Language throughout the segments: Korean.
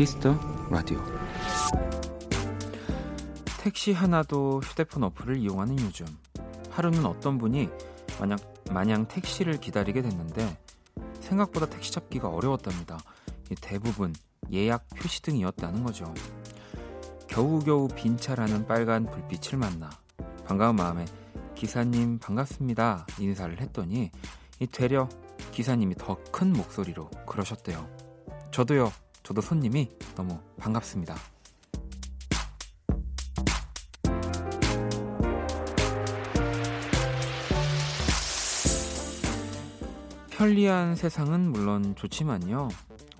Kiss the Radio 택시 하나도 휴대폰 어플을 이용하는 요즘 하루는 어떤 분이 마냥, 마냥 택시를 기다리게 됐는데 생각보다 택시 잡기가 어려웠답니다. 대부분 예약 표시 등이었다는 거죠. 겨우겨우 빈 차라는 빨간 불빛을 만나 반가운 마음에 기사님 반갑습니다 인사를 했더니 되려 기사님이 더 큰 목소리로 그러셨대요. 저도요 저도 손님이 너무 반갑습니다. 편리한 세상은 물론 좋지만요.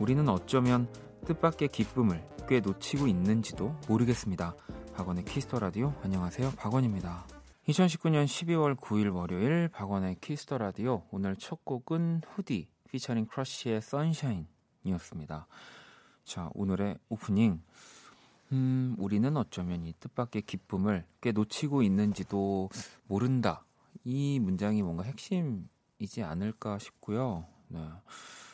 우리는 어쩌면 뜻밖의 기쁨을 꽤 놓치고 있는지도 모르겠습니다. 박원의 Kiss the Radio 안녕하세요. 박원입니다. 2019년 12월 9일 월요일 박원의 Kiss the Radio 오늘 첫 곡은 후디 피처링 크러쉬의 Sunshine이었습니다. 자, 오늘의 오프닝. 음, 우리는 어쩌면 이 뜻밖의 기쁨을 꽤 놓치고 있는지도 모른다. 이 문장이 뭔가 핵심이지 않을까 싶고요. 네.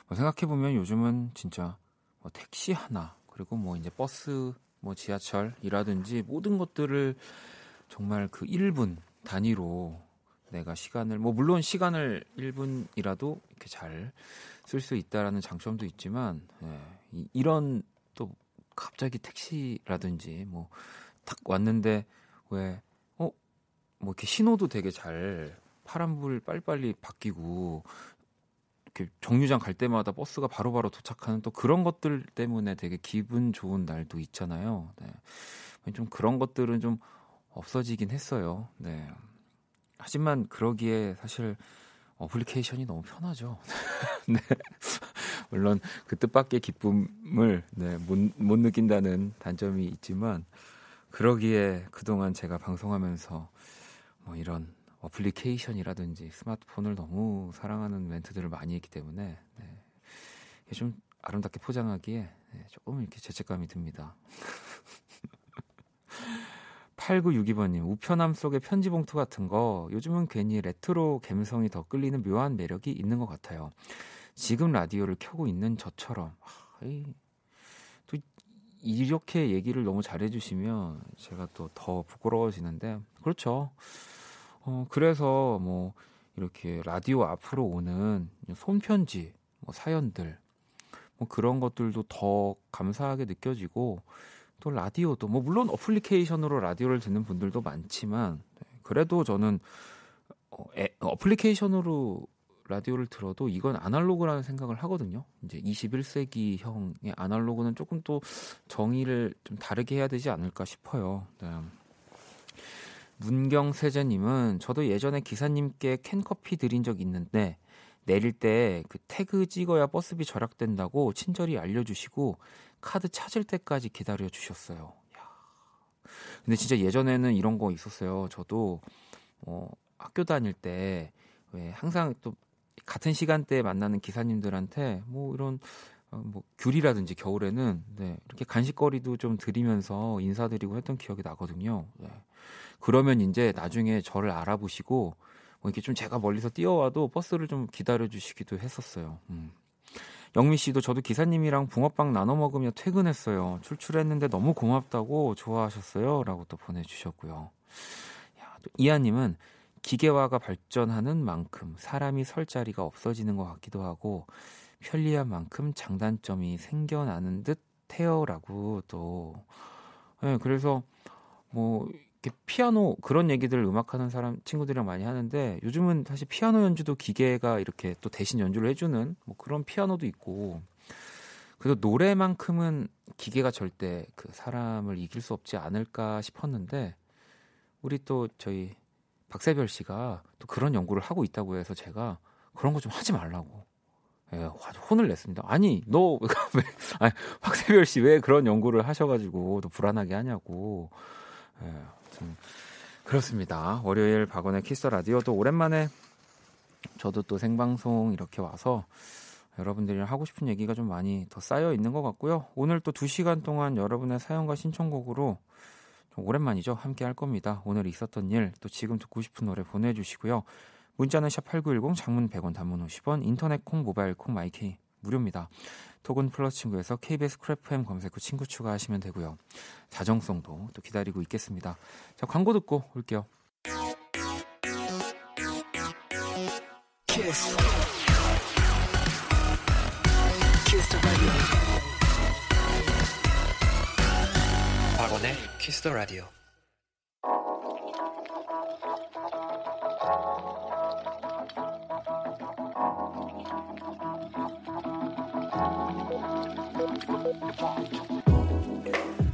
뭐 생각해보면 요즘은 진짜 뭐 택시 하나, 그리고 뭐 이제 버스, 뭐 지하철이라든지 모든 것들을 정말 그 1분 단위로 내가 시간을, 뭐 물론 시간을 1분이라도 이렇게 잘 쓸 수 있다라는 장점도 있지만, 예, 이, 런 또 갑자기 택시라든지 뭐딱 왔는데 왜 어 뭐 이렇게 신호도 되게 잘 파란불 빨리빨리 바뀌고 이렇게 정류장 갈 때마다 버스가 바로바로 바로 도착하는 또 그런 것들 때문에 되게 기분 좋은 날도 있잖아요. 네. 좀 그런 것들은 좀 없어지긴 했어요. 네. 하지만 그러기에 사실 어플리케이션이 너무 편하죠. 네. 물론 그 뜻밖의 기쁨을 네, 못, 못 느낀다는 단점이 있지만 그러기에 그동안 제가 방송하면서 뭐 이런 어플리케이션이라든지 스마트폰을 너무 사랑하는 멘트들을 많이 했기 때문에 네, 좀 아름답게 포장하기에 네, 조금 이렇게 죄책감이 듭니다. 8962번님, 우편함 속의 편지 봉투 같은 거 요즘은 괜히 레트로 감성이 더 끌리는 묘한 매력이 있는 것 같아요. 지금 라디오를 켜고 있는 저처럼 또 이렇게 얘기를 너무 잘해주시면 제가 또 더 부끄러워지는데 그렇죠. 어 그래서 뭐 이렇게 라디오 앞으로 오는 손편지, 뭐 사연들 뭐 그런 것들도 더 감사하게 느껴지고 또 라디오도 뭐 물론 어플리케이션으로 라디오를 듣는 분들도 많지만 그래도 저는 어, 애, 어플리케이션으로 라디오를 들어도 이건 아날로그라는 생각을 하거든요. 이제 21세기형의 아날로그는 조금 또 정의를 좀 다르게 해야 되지 않을까 싶어요. 네. 문경세제님은 저도 예전에 기사님께 캔커피 드린 적 있는데 내릴 때 그 태그 찍어야 버스비 절약된다고 친절히 알려주시고 카드 찾을 때까지 기다려 주셨어요. 근데 진짜 예전에는 이런 거 있었어요. 저도 어, 학교 다닐 때 왜 항상 또 같은 시간대에 만나는 기사님들한테 뭐 이런 어, 뭐 귤이라든지 겨울에는 네, 이렇게 간식거리도 좀 드리면서 인사드리고 했던 기억이 나거든요. 네. 그러면 이제 나중에 저를 알아보시고 뭐 이렇게 좀 제가 멀리서 뛰어와도 버스를 좀 기다려 주시기도 했었어요. 음. 영미 씨도 저도 기사님이랑 붕어빵 나눠 먹으며 퇴근했어요. 출출했는데 너무 고맙다고 좋아하셨어요. 라고 또 보내 주셨고요. 야, 또 이하 님은 기계화가 발전하는 만큼 사람이 설 자리가 없어지는 것 같기도 하고 편리한 만큼 장단점이 생겨나는 듯 해요라고 또 네, 그래서 뭐 피아노 그런 얘기들 음악하는 사람 친구들이랑 많이 하는데 요즘은 사실 피아노 연주도 기계가 이렇게 또 대신 연주를 해주는 뭐 그런 피아노도 있고 그래도 노래만큼은 기계가 절대 그 사람을 이길 수 없지 않을까 싶었는데 우리 또 저희 박세별 씨가 또 그런 연구를 하고 있다고 해서 제가 그런 거 좀 하지 말라고 예, 혼을 냈습니다. 아니 너 왜, 아니, 박세별 씨 왜 그런 연구를 하셔가지고 또 불안하게 하냐고. 예, 좀 그렇습니다. 월요일 박원의 키스 라디오 도 오랜만에 저도 또 생방송 이렇게 와서 여러분들이랑 하고 싶은 얘기가 좀 많이 더 쌓여 있는 것 같고요. 오늘 또 2시간 동안 여러분의 사연과 신청곡으로 오랜만이죠. 함께 할 겁니다. 오늘 있었던 일, 또 지금 듣고 싶은 노래 보내주시고요. 문자는 샵 8910 장문 100원 단문 50원 인터넷 콩 모바일 콩 my K 무료입니다. 또는 플러스 친구에서 KBS Cool FM 검색 후 친구 추가하시면 되고요. 자정송도 또 기다리고 있겠습니다. 자 광고 듣고 올게요. 키스. 키스 박원의 키스 더 라디오.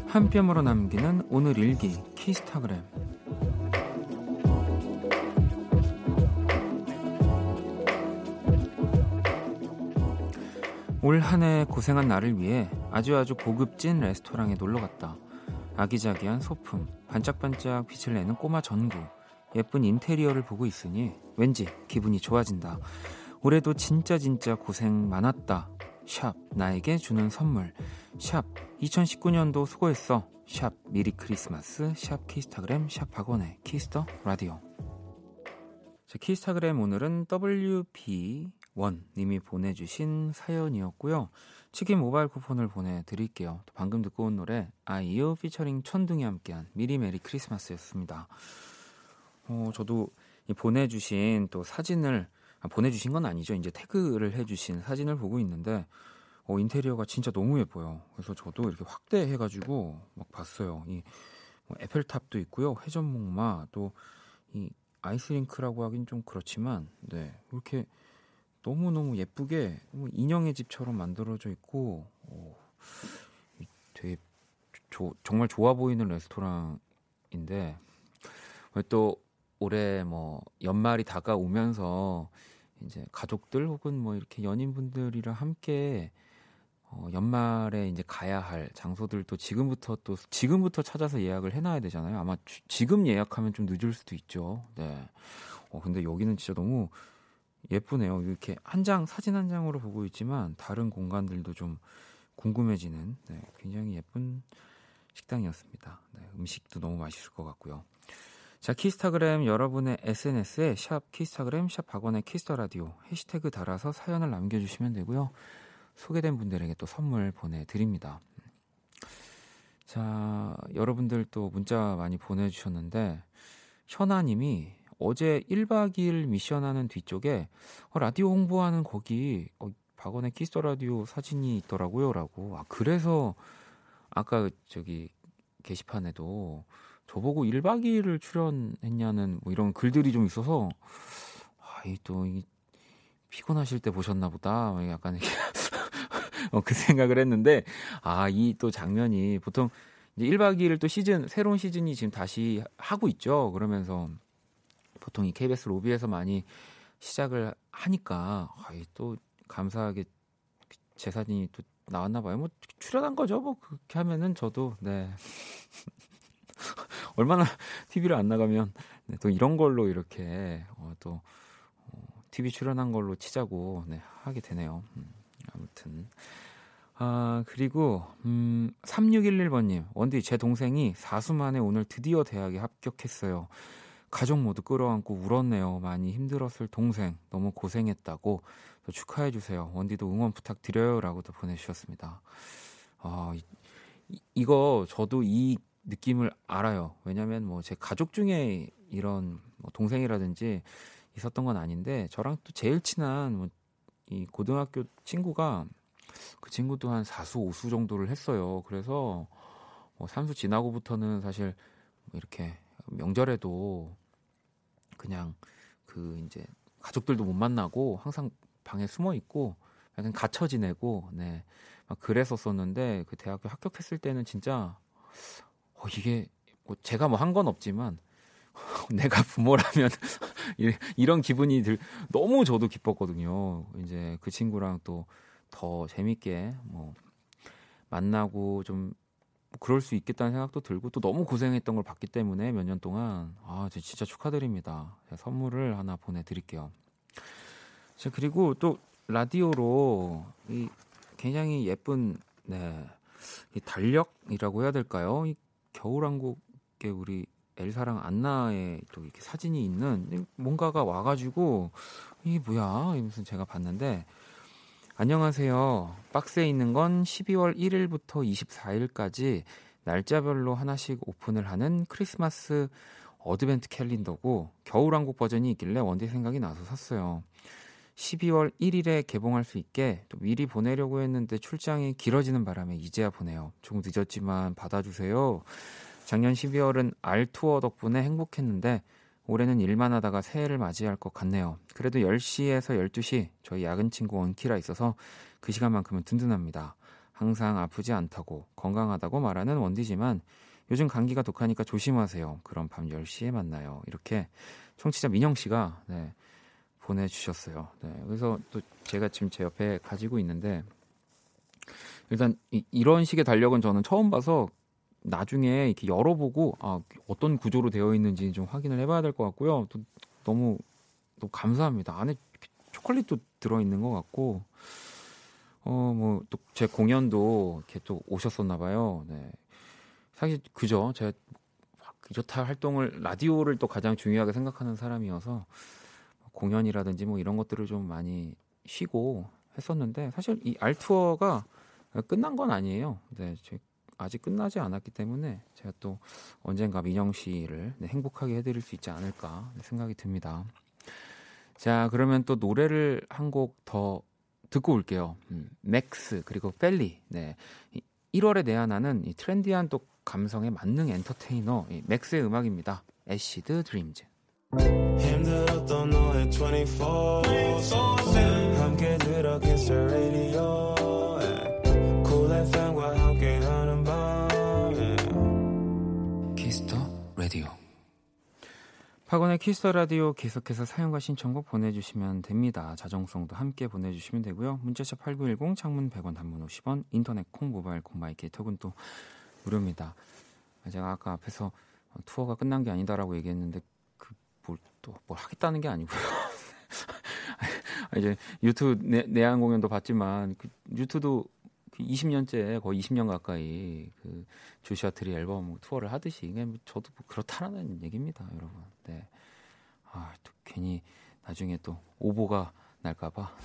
한 뼘으로 남기는 오늘 일기 키스타그램 올 한 해 고생한 나를 위해 아주 아주 고급진 레스토랑에 놀러 갔다. 아기자기한 소품, 반짝반짝 빛을 내는 꼬마 전구, 예쁜 인테리어를 보고 있으니 왠지 기분이 좋아진다. 올해도 진짜 진짜 고생 많았다. 샵 나에게 주는 선물. 샵 2019년도 수고했어. 샵 미리 크리스마스. 샵 키스타그램. 샵 박원의 Kiss the Radio. 자, 키스타그램 오늘은 WP1님이 보내주신 사연이었고요. 치킨 모바일 쿠폰을 보내드릴게요. 방금 듣고 온 노래 아이유 피처링 천둥이 함께한 미리 메리 크리스마스였습니다. 어, 저도 보내주신 또 사진을 아, 보내주신 건 아니죠. 이제 태그를 해주신 사진을 보고 있는데 어, 인테리어가 진짜 너무 예뻐요. 그래서 저도 이렇게 확대해가지고 막 봤어요. 이뭐 에펠탑도 있고요, 회전목마 또 이 아이스링크라고 하긴 좀 그렇지만, 네 이렇게 너무 너무 예쁘게 뭐 인형의 집처럼 만들어져 있고, 어, 되게 조, 정말 좋아 보이는 레스토랑인데 또 올해 뭐 연말이 다가오면서 이제 가족들 혹은 뭐 이렇게 연인분들이랑 함께 어, 연말에 이제 가야 할 장소들도 지금부터 또 지금부터 찾아서 예약을 해놔야 되잖아요. 아마 주, 지금 예약하면 좀 늦을 수도 있죠. 네. 어, 근데 여기는 진짜 너무 예쁘네요. 이렇게 한 장 사진 한 장으로 보고 있지만 다른 공간들도 좀 궁금해지는 네, 굉장히 예쁜 식당이었습니다. 네, 음식도 너무 맛있을 것 같고요. 자, 키스타그램 여러분의 SNS에 샵 키스타그램 샵 박원의 Kiss the Radio 해시태그 달아서 사연을 남겨 주시면 되고요. 소개된 분들에게 또 선물 보내 드립니다. 자, 여러분들 또 문자 많이 보내 주셨는데 현아 님이 어제 1박 2일 미션 하는 뒤쪽에 어, 라디오 홍보하는 거기 어, 박원의 Kiss the Radio 사진이 있더라고요라고. 아 그래서 아까 저기 게시판에도 저보고 1박 2일을 출연했냐는 뭐 이런 글들이 좀 있어서 아, 이또 이 피곤하실 때 보셨나 보다. 약간 이렇게 어, 그 생각을 했는데 아, 이 또 장면이 보통 이제 1박 2일 또 시즌 새로운 시즌이 지금 다시 하고 있죠. 그러면서 보통 이 KBS 로비에서 많이 시작을 하니까 아, 또 감사하게 제 사진이 또 나왔나 봐요. 뭐 출연한 거죠. 뭐 그렇게 하면은 저도 네. 얼마나 TV를 안 나가면 네, 또 이런 걸로 이렇게 어, 또 어, TV 출연한 걸로 치자고 네, 하게 되네요. 음, 아무튼 아 그리고 음, 3611번님 원디 제 동생이 4수 만에 오늘 드디어 대학에 합격했어요. 가족 모두 끌어안고 울었네요. 많이 힘들었을 동생 너무 고생했다고 또 축하해 주세요. 원디도 응원 부탁드려요라고 도 보내주셨습니다. 아 이, 이거 저도 이 느낌을 알아요. 왜냐면 뭐 제 가족 중에 이런 뭐 동생이라든지 있었던 건 아닌데 저랑 또 제일 친한 뭐 이 고등학교 친구가 그 친구도 한 4수, 5수 정도를 했어요. 그래서 뭐 3수 지나고부터는 사실 뭐 이렇게 명절에도 그냥 그 이제 가족들도 못 만나고 항상 방에 숨어 있고 약간 갇혀 지내고 네. 막 그랬었었는데 그 대학교 합격했을 때는 진짜 어, 이게 뭐 제가 뭐 한 건 없지만 내가 부모라면 이런 기분이 들 너무 저도 기뻤거든요. 이제 그 친구랑 또 더 재밌게 뭐 만나고 좀 그럴 수 있겠다는 생각도 들고 또 너무 고생했던 걸 봤기 때문에 몇 년 동안 아 진짜 축하드립니다. 선물을 하나 보내드릴게요. 자 그리고 또 라디오로 이 굉장히 예쁜 네, 이 달력이라고 해야 될까요? 이 겨울왕국의 우리 엘사랑 안나의 또 이렇게 사진이 있는 뭔가가 와가지고 이게 뭐야? 이러면서 제가 봤는데 안녕하세요. 박스에 있는 건 12월 1일부터 24일까지 날짜별로 하나씩 오픈을 하는 크리스마스 advent calendar고 겨울왕국 버전이 있길래 원디 생각이 나서 샀어요. 12월 1일에 개봉할 수 있게 또 미리 보내려고 했는데 출장이 길어지는 바람에 이제야 보내요. 조금 늦었지만 받아주세요. 작년 12월은 r 투어 덕분에 행복했는데 올해는 일만 하다가 새해를 맞이할 것 같네요. 그래도 10시에서 12시 저희 야근 친구 원키라 있어서 그 시간만큼은 든든합니다. 항상 아프지 않다고 건강하다고 말하는 원디지만 요즘 감기가 독하니까 조심하세요. 그럼 밤 10시에 만나요. 이렇게 청취자 민영 씨가 네, 보내주셨어요. 네, 그래서 또 제가 지금 제 옆에 가지고 있는데 일단 이, 이런 식의 달력은 저는 처음 봐서 나중에 이렇게 열어보고 아, 어떤 구조로 되어 있는지 좀 확인을 해봐야 될 것 같고요. 또 너무 또 감사합니다. 안에 초콜릿도 들어 있는 것 같고 어 뭐 또 제 공연도 이렇게 또 오셨었나 봐요. 네. 사실 그죠. 제가 기타 활동을 라디오를 또 가장 중요하게 생각하는 사람이어서 공연이라든지 뭐 이런 것들을 좀 많이 쉬고 했었는데 사실 이 r 투어가 끝난 건 아니에요. 네, 아직 끝나지 않았기 때문에 제가 또 언젠가 민영 씨를 네, 행복하게 해드릴 수 있지 않을까 생각이 듭니다. 자, 그러면 또 노래를 한 곡 더 듣고 올게요. 음, 맥스 그리고 펠리. 네. 1월에 내한하는 이 트렌디한 또 감성의 만능 엔터테이너 이 맥스의 음악입니다. Acid Dreams. 힘들었던 너의 24 함께 들어 Kiss the Radio Cool FM과 함께하는 밤 Kiss the Radio 박원의 Kiss the Radio 계속해서 사연과 신청곡 보내주시면 됩니다. 자정송도 함께 보내주시면 되고요. 문자샵 8910 장문 100원 단문 50원 인터넷 콩 모바일 콩 마이 K톡은 또 무료입니다. 제가 아까 앞에서 투어가 끝난 게 아니다라고 얘기했는데 또 뭘 하겠다는 게 아니고요. 이제 U2 내, 내한 공연도 봤지만 그 U2도 그 20년째 거의 20년 가까이 그 Joshua Tree 앨범 투어를 하듯이 그냥 뭐 저도 뭐 그렇다라는 얘기입니다, 여러분. 네. 아, 또 괜히 나중에 또 오보가 날까봐.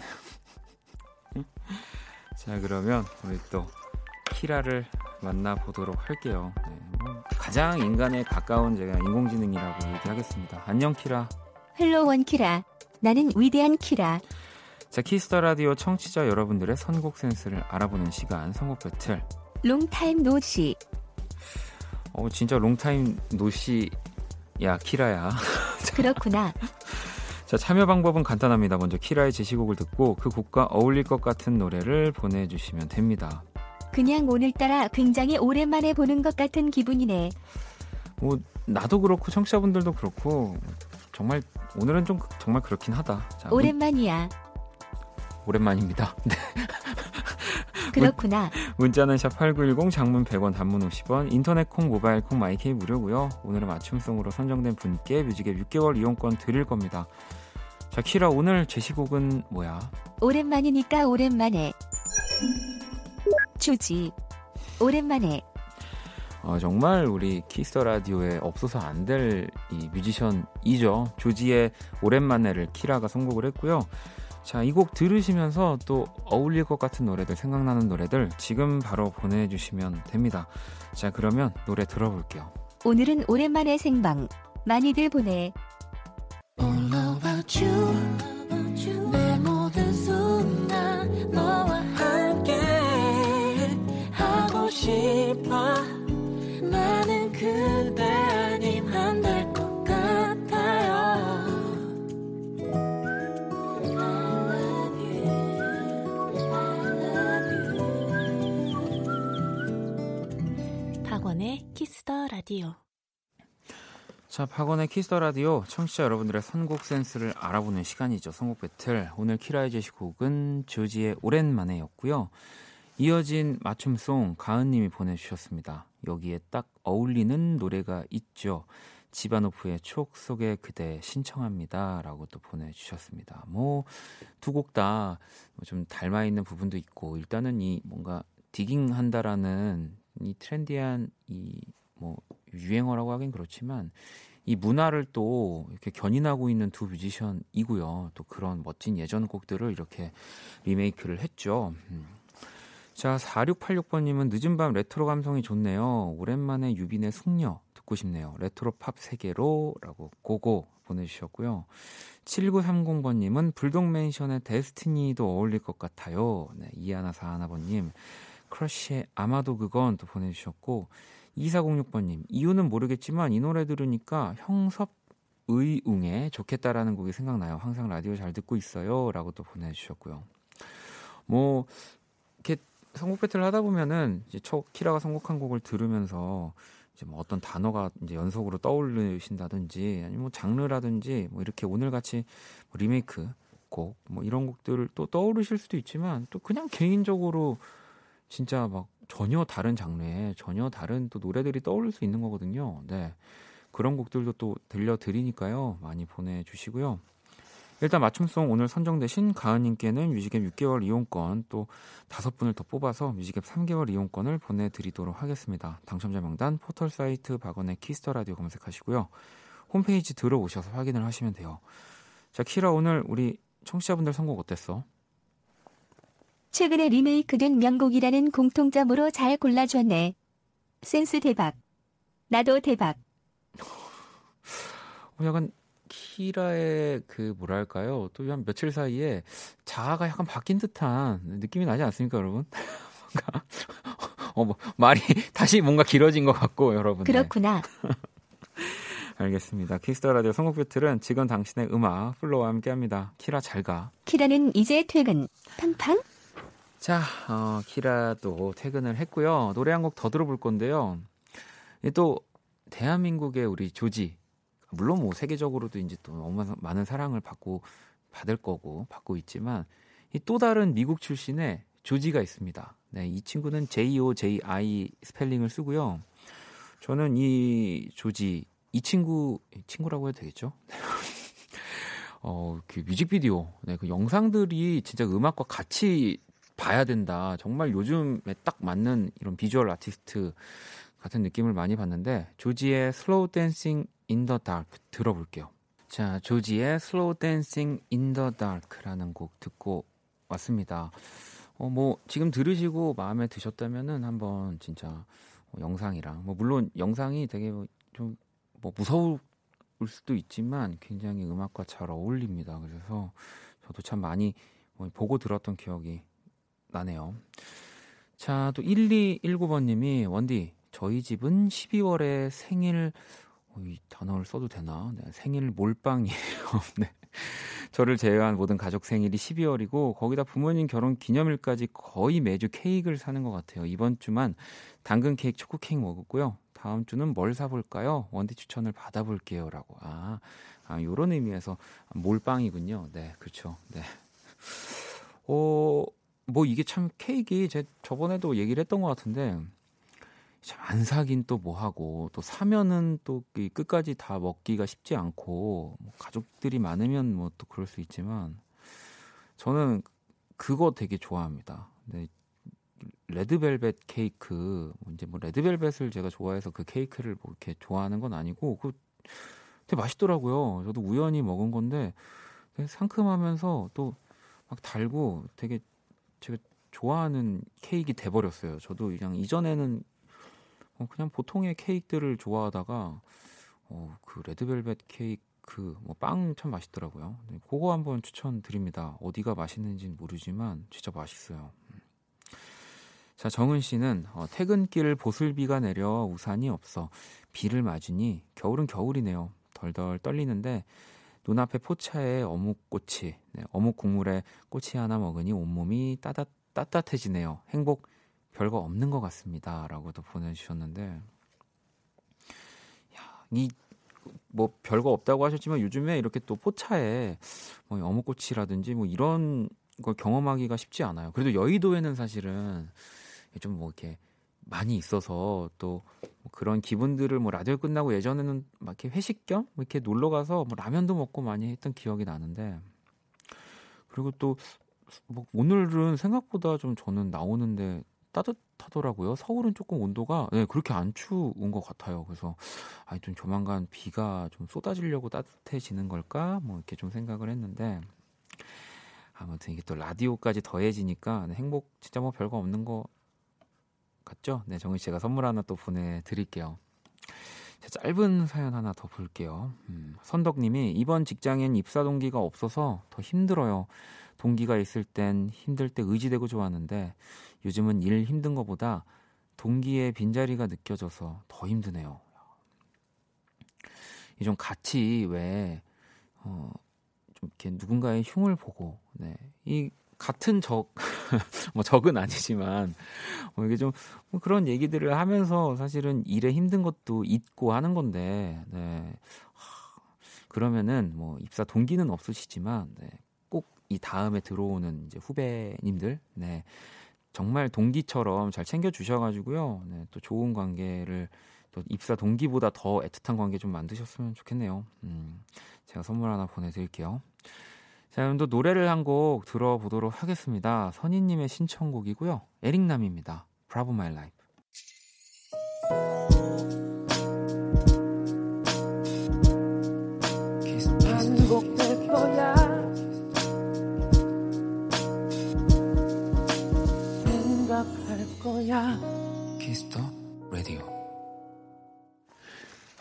자, 그러면 우리 또 키라를 만나보도록 할게요. 네, 뭐 가장 인간에 가까운 제가 인공지능이라고 얘기하겠습니다. 안녕 키라. Hello 원 키라. 나는 위대한 키라. 자 Kiss the Radio 청취자 여러분들의 선곡 센스를 알아보는 시간 선곡 배틀. Long time no see. 어 진짜 long time no see 야 키라야. 그렇구나. 자 참여 방법은 간단합니다. 먼저 키라의 제시곡을 듣고 그 곡과 어울릴 것 같은 노래를 보내주시면 됩니다. 그냥 오늘따라 굉장히 오랜만에 보는 것 같은 기분이네. 뭐 나도 그렇고 청취자분들도 그렇고 정말 오늘은 좀 정말 그렇긴 하다. 자, 오랜만이야. 오랜만입니다. 네. 그렇구나. 문 자는 샵8910 장문 100원 단문 50원 인터넷 콩 모바일 콩 마이케이 무료고요. 오늘은 맞춤송으로 선정된 분께 뮤직앱 6개월 이용권 드릴 겁니다. 자 키라 오늘 제시곡은 뭐야? 오랜만이니까 오랜만에 조지. 오랜만에. 어, 정말 우리 Kiss the Radio에 없어서 안 될 이 뮤지션이죠. 조지의 오랜만에를 키라가 선곡을 했고요. 자, 이 곡 들으시면서 또 어울릴 것 같은 노래들, 생각나는 노래들 지금 바로 보내주시면 됩니다. 자, 그러면 노래 들어볼게요. 오늘은 오랜만에 생방. 많이들 보내. 싶어 나는 그대 아님 안 될 것 같아요 박원의 Kiss the Radio 자, 박원의 Kiss the Radio 청취자 여러분들의 선곡 센스를 알아보는 시간이죠. 선곡 배틀. 오늘 키라의 제시곡은 조지의 오랜만에였고요. 이어진 맞춤송 가은님이 보내주셨습니다. 여기에 딱 어울리는 노래가 있죠. 지바노프의 추억 속의 그대 신청합니다. 라고 또 보내주셨습니다. 뭐, 두 곡 다 좀 닮아 있는 부분도 있고, 일단은 이 뭔가 digging 한다라는 이 트렌디한 이 뭐 유행어라고 하긴 그렇지만 이 문화를 또 이렇게 견인하고 있는 두 뮤지션이고요. 또 그런 멋진 예전 곡들을 이렇게 리메이크를 했죠. 음. 자, 4686번님은 늦은 밤 레트로 감성이 좋네요. 오랜만에 유빈의 숙녀 듣고 싶네요. 레트로 팝 세계로 라고 go go 보내주셨고요. 7930번님은 불독맨션의 Destiny도 어울릴 것 같아요. 네, 이하나 사하나번님. 크러쉬의 아마도 그건 또 보내주셨고 2406번님 이유는 모르겠지만 이 노래 들으니까 형섭 의웅의 좋겠다라는 곡이 생각나요. 항상 라디오 잘 듣고 있어요. 라고 또 보내주셨고요. 뭐 선곡 배틀을 하다 보면은 이제 첫 키라가 선곡한 곡을 들으면서 이제 뭐 어떤 단어가 이제 연속으로 떠올리신다든지 아니면 뭐 장르라든지 뭐 이렇게 오늘 같이 뭐 리메이크 곡 뭐 이런 곡들을 또 떠오르실 수도 있지만 또 그냥 개인적으로 진짜 막 전혀 다른 장르에 전혀 다른 또 노래들이 떠오를 수 있는 거거든요. 네. 그런 곡들도 또 들려드리니까요. 많이 보내주시고요. 일단 맞춤송 오늘 선정되신 가은님께는 뮤직앱 6개월 이용권 또 다섯 분을 더 뽑아서 뮤직앱 3개월 이용권을 보내드리도록 하겠습니다. 당첨자 명단 포털 사이트 박원의 Kiss the Radio 검색하시고요. 홈페이지 들어오셔서 확인을 하시면 돼요. 자, 키라 오늘 우리 청취자분들 선곡 어땠어? 최근에 리메이크된 명곡이라는 공통점으로 잘 골라줬네. 센스 대박. 나도 대박. 어, 약간 키라의 그 뭐랄까요? 또 한 며칠 사이에 자아가 약간 바뀐 듯한 느낌이 나지 않습니까, 여러분? 뭔가 어, 뭐, 말이 다시 뭔가 길어진 것 같고, 여러분. 그렇구나. 알겠습니다. Kiss the Radio 선곡 배틀은 지금 당신의 음악 플로와 함께합니다. 키라 잘 가. 키라는 이제 퇴근. 팡팡. 자, 어, 키라도 퇴근을 했고요. 노래 한 곡 더 들어볼 건데요. 또 대한민국의 우리 조지 물론 뭐 세계적으로도 이제 또 너무 많은 사랑을 받고 받을 거고 받고 있지만 이 또 다른 미국 출신의 조지가 있습니다. 네, 이 친구는 J O J I 스펠링을 쓰고요. 저는 이 조지 이 친구 친구라고 해도 되겠죠? 어, 그 뮤직비디오, 네, 그 영상들이 진짜 음악과 같이 봐야 된다. 정말 요즘에 딱 맞는 이런 비주얼 아티스트 같은 느낌을 많이 받는데 조지의 Slow Dancing in the Dark 들어볼게요. 자, 조지의 Slow Dancing in the Dark라는 곡 듣고 왔습니다. 어, 뭐 지금 들으시고 마음에 드셨다면은 한번 진짜 영상이랑 뭐 물론 영상이 되게 뭐 좀뭐 무서울 수도 있지만 굉장히 음악과 잘 어울립니다. 그래서 저도 참 많이 뭐 보고 들었던 기억이 나네요. 자, 또 1219번님이 원디 저희 집은 12월에 생일 어, 이 단어를 써도 되나? 네, 생일 몰빵이에요. 네. 저를 제외한 모든 가족 생일이 12월이고 거기다 부모님 결혼 기념일까지 거의 매주 케이크를 사는 것 같아요. 이번 주만 당근 케이크, 초코 케이크 먹었고요. 다음 주는 뭘 사볼까요? 원디 추천을 받아볼게요라고. 아, 아 요런 의미에서 몰빵이군요. 네, 그렇죠. 네. 어, 뭐 이게 참 케이크 제 저번에도 얘기를 했던 것 같은데 참 안 사긴 또 뭐 하고 또 사면은 또 끝까지 다 먹기가 쉽지 않고 뭐 가족들이 많으면 뭐 또 그럴 수 있지만 저는 그거 되게 좋아합니다. 근데 레드벨벳 케이크 뭐 이제 뭐 레드벨벳을 제가 좋아해서 그 케이크를 뭐 이렇게 좋아하는 건 아니고 그 되게 맛있더라고요. 저도 우연히 먹은 건데 상큼하면서 또 막 달고 되게 제가 좋아하는 케이크 돼 버렸어요. 저도 그냥 이전에는 어, 그냥 보통의 케이크들을 좋아하다가 어, 그 레드벨벳 케이크 뭐 빵 참 맛있더라고요. 네, 그거 한번 추천드립니다. 어디가 맛있는지는 모르지만 진짜 맛있어요. 음. 자 정은 씨는 어, 퇴근길 보슬비가 내려 우산이 없어 비를 맞으니 겨울은 겨울이네요. 덜덜 떨리는데 눈앞에 포차에 어묵꼬치, 네, 어묵 국물에 꼬치 하나 먹으니 온몸이 따뜻, 따뜻해지네요. 행복 별거 없는 것 같습니다. 라고도 보내주셨는데, 야, 이, 뭐, 별거 없다고 하셨지만 요즘에 이렇게 또 포차에 뭐 어묵꼬치라든지 뭐 이런 걸 경험하기가 쉽지 않아요. 그래도 여의도에는 사실은 좀 뭐 이렇게 많이 있어서 또뭐 그런 기분들을 뭐 라디오 끝나고 예전에는 막 이렇게 회식 겸뭐 이렇게 놀러 가서 뭐 라면도 먹고 많이 했던 기억이 나는데 그리고 또 뭐 오늘은 생각보다 좀 저는 나오는데 따뜻하더라고요. 서울은 조금 온도가 네, 그렇게 안 추운 것 같아요. 그래서 아니 좀 조만간 비가 좀 쏟아지려고 따뜻해지는 걸까? 뭐 이렇게 좀 생각을 했는데 아무튼 이게 또 라디오까지 더해지니까 행복 진짜 뭐 별거 없는 거 같죠? 네, 정희 씨가 선물 하나 또 보내드릴게요. 짧은 사연 하나 더 볼게요. 음, 선덕님이 이번 직장엔 입사 동기가 없어서 더 힘들어요. 동기가 있을 땐 힘들 때 의지되고 좋았는데 요즘은 일 힘든 것보다 동기의 빈자리가 느껴져서 더 힘드네요. 이 좀 같이 왜 어, 좀 이렇게 누군가의 흉을 보고 네. 이 같은 적, 뭐 적은 아니지만, 뭐 이게 좀 뭐 그런 얘기들을 하면서 사실은 일에 힘든 것도 잊고 하는 건데, 네. 하, 그러면은 뭐 입사 동기는 없으시지만, 네. 꼭이 다음에 들어오는 이제 후배님들, 네. 정말 동기처럼 잘 챙겨 주셔가지고요. 네. 또 좋은 관계를 또 입사 동기보다 더 애틋한 관계 좀 만드셨으면 좋겠네요. 음. 제가 선물 하나 보내드릴게요. 자, 그럼 또 노래를 한 곡 들어보도록 하겠습니다. 선희님의 신청곡이고요. 에릭남입니다. Bravo My Life.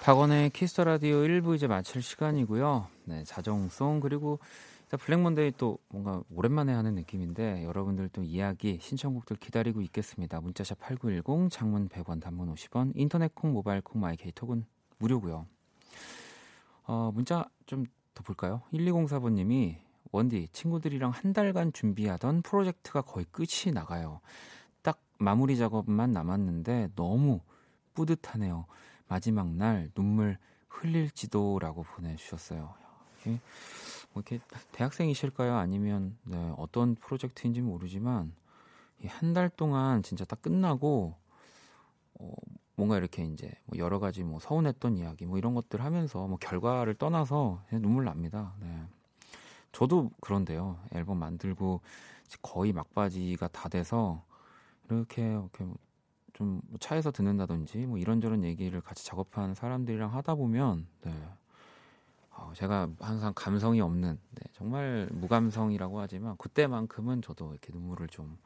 박원의 Kiss the Radio 1부 이제 마칠 시간이고요. 네, 자정송 그리고 자, Black Monday 또 뭔가 오랜만에 하는 느낌인데 여러분들 또 이야기 신청곡들 기다리고 있겠습니다. 문자샵 8910 장문 100원 단문 50원 인터넷 콩 모바일 콩 마이 K톡은 무료고요. 어, 문자 좀 더 볼까요? 1204번 님이 원디 친구들이랑 한 달간 준비하던 프로젝트가 거의 끝이 나가요. 딱 마무리 작업만 남았는데 너무 뿌듯하네요. 마지막 날 눈물 흘릴지도라고 보내주셨어요. 뭐 이렇게 대학생이실까요? 아니면 네, 어떤 프로젝트인지 모르지만 한 달 동안 진짜 딱 끝나고 어, 뭔가 이렇게 이제 뭐 여러 가지 뭐 서운했던 이야기 뭐 이런 것들 하면서 뭐 결과를 떠나서 눈물 납니다. 네. 저도 그런데요. 앨범 만들고 거의 막바지가 다 돼서 이렇게 이렇게 뭐 좀 차에서 듣는다든지 뭐 이런저런 얘기를 같이 작업한 사람들이랑 하다 보면 네. 어, 제가 항상 감성이 없는 네, 정말 무감성이라고 하지만 그때만큼은 저도 이렇게 눈물을 좀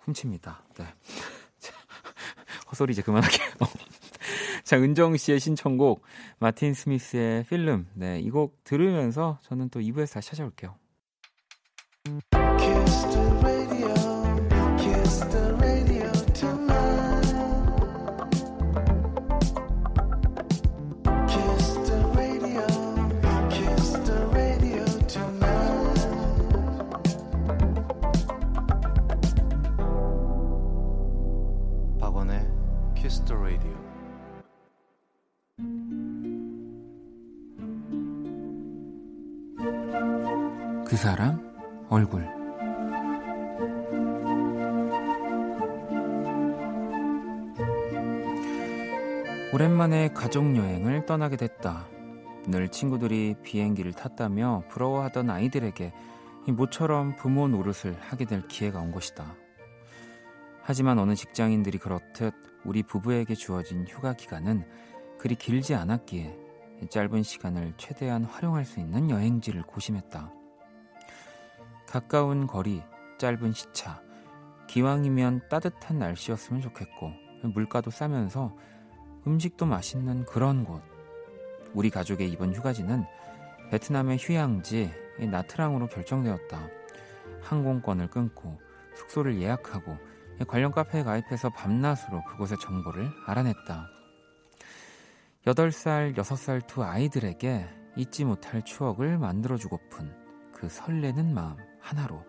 훔칩니다. 네. 헛소리 이제 그만할게요. 자, 은정 씨의 신청곡 마틴 스미스의 필름. 네, 이 곡 들으면서 저는 또 2부에서 다시 찾아올게요. 가족 여행을 떠나게 됐다. 늘 친구들이 비행기를 탔다며 부러워하던 아이들에게 모처럼 부모 노릇을 하게 될 기회가 온 것이다. 하지만 어느 직장인들이 그렇듯 우리 부부에게 주어진 휴가 기간은 그리 길지 않았기에 짧은 시간을 최대한 활용할 수 있는 여행지를 고심했다. 가까운 거리, 짧은 시차, 기왕이면 따뜻한 날씨였으면 좋겠고, 물가도 싸면서 음식도 맛있는 그런 곳. 우리 가족의 이번 휴가지는 베트남의 휴양지 나트랑으로 결정되었다. 항공권을 끊고 숙소를 예약하고 관련 카페에 가입해서 밤낮으로 그곳의 정보를 알아냈다. 8살, 6살 두 아이들에게 잊지 못할 추억을 만들어주고픈 그 설레는 마음. 하나로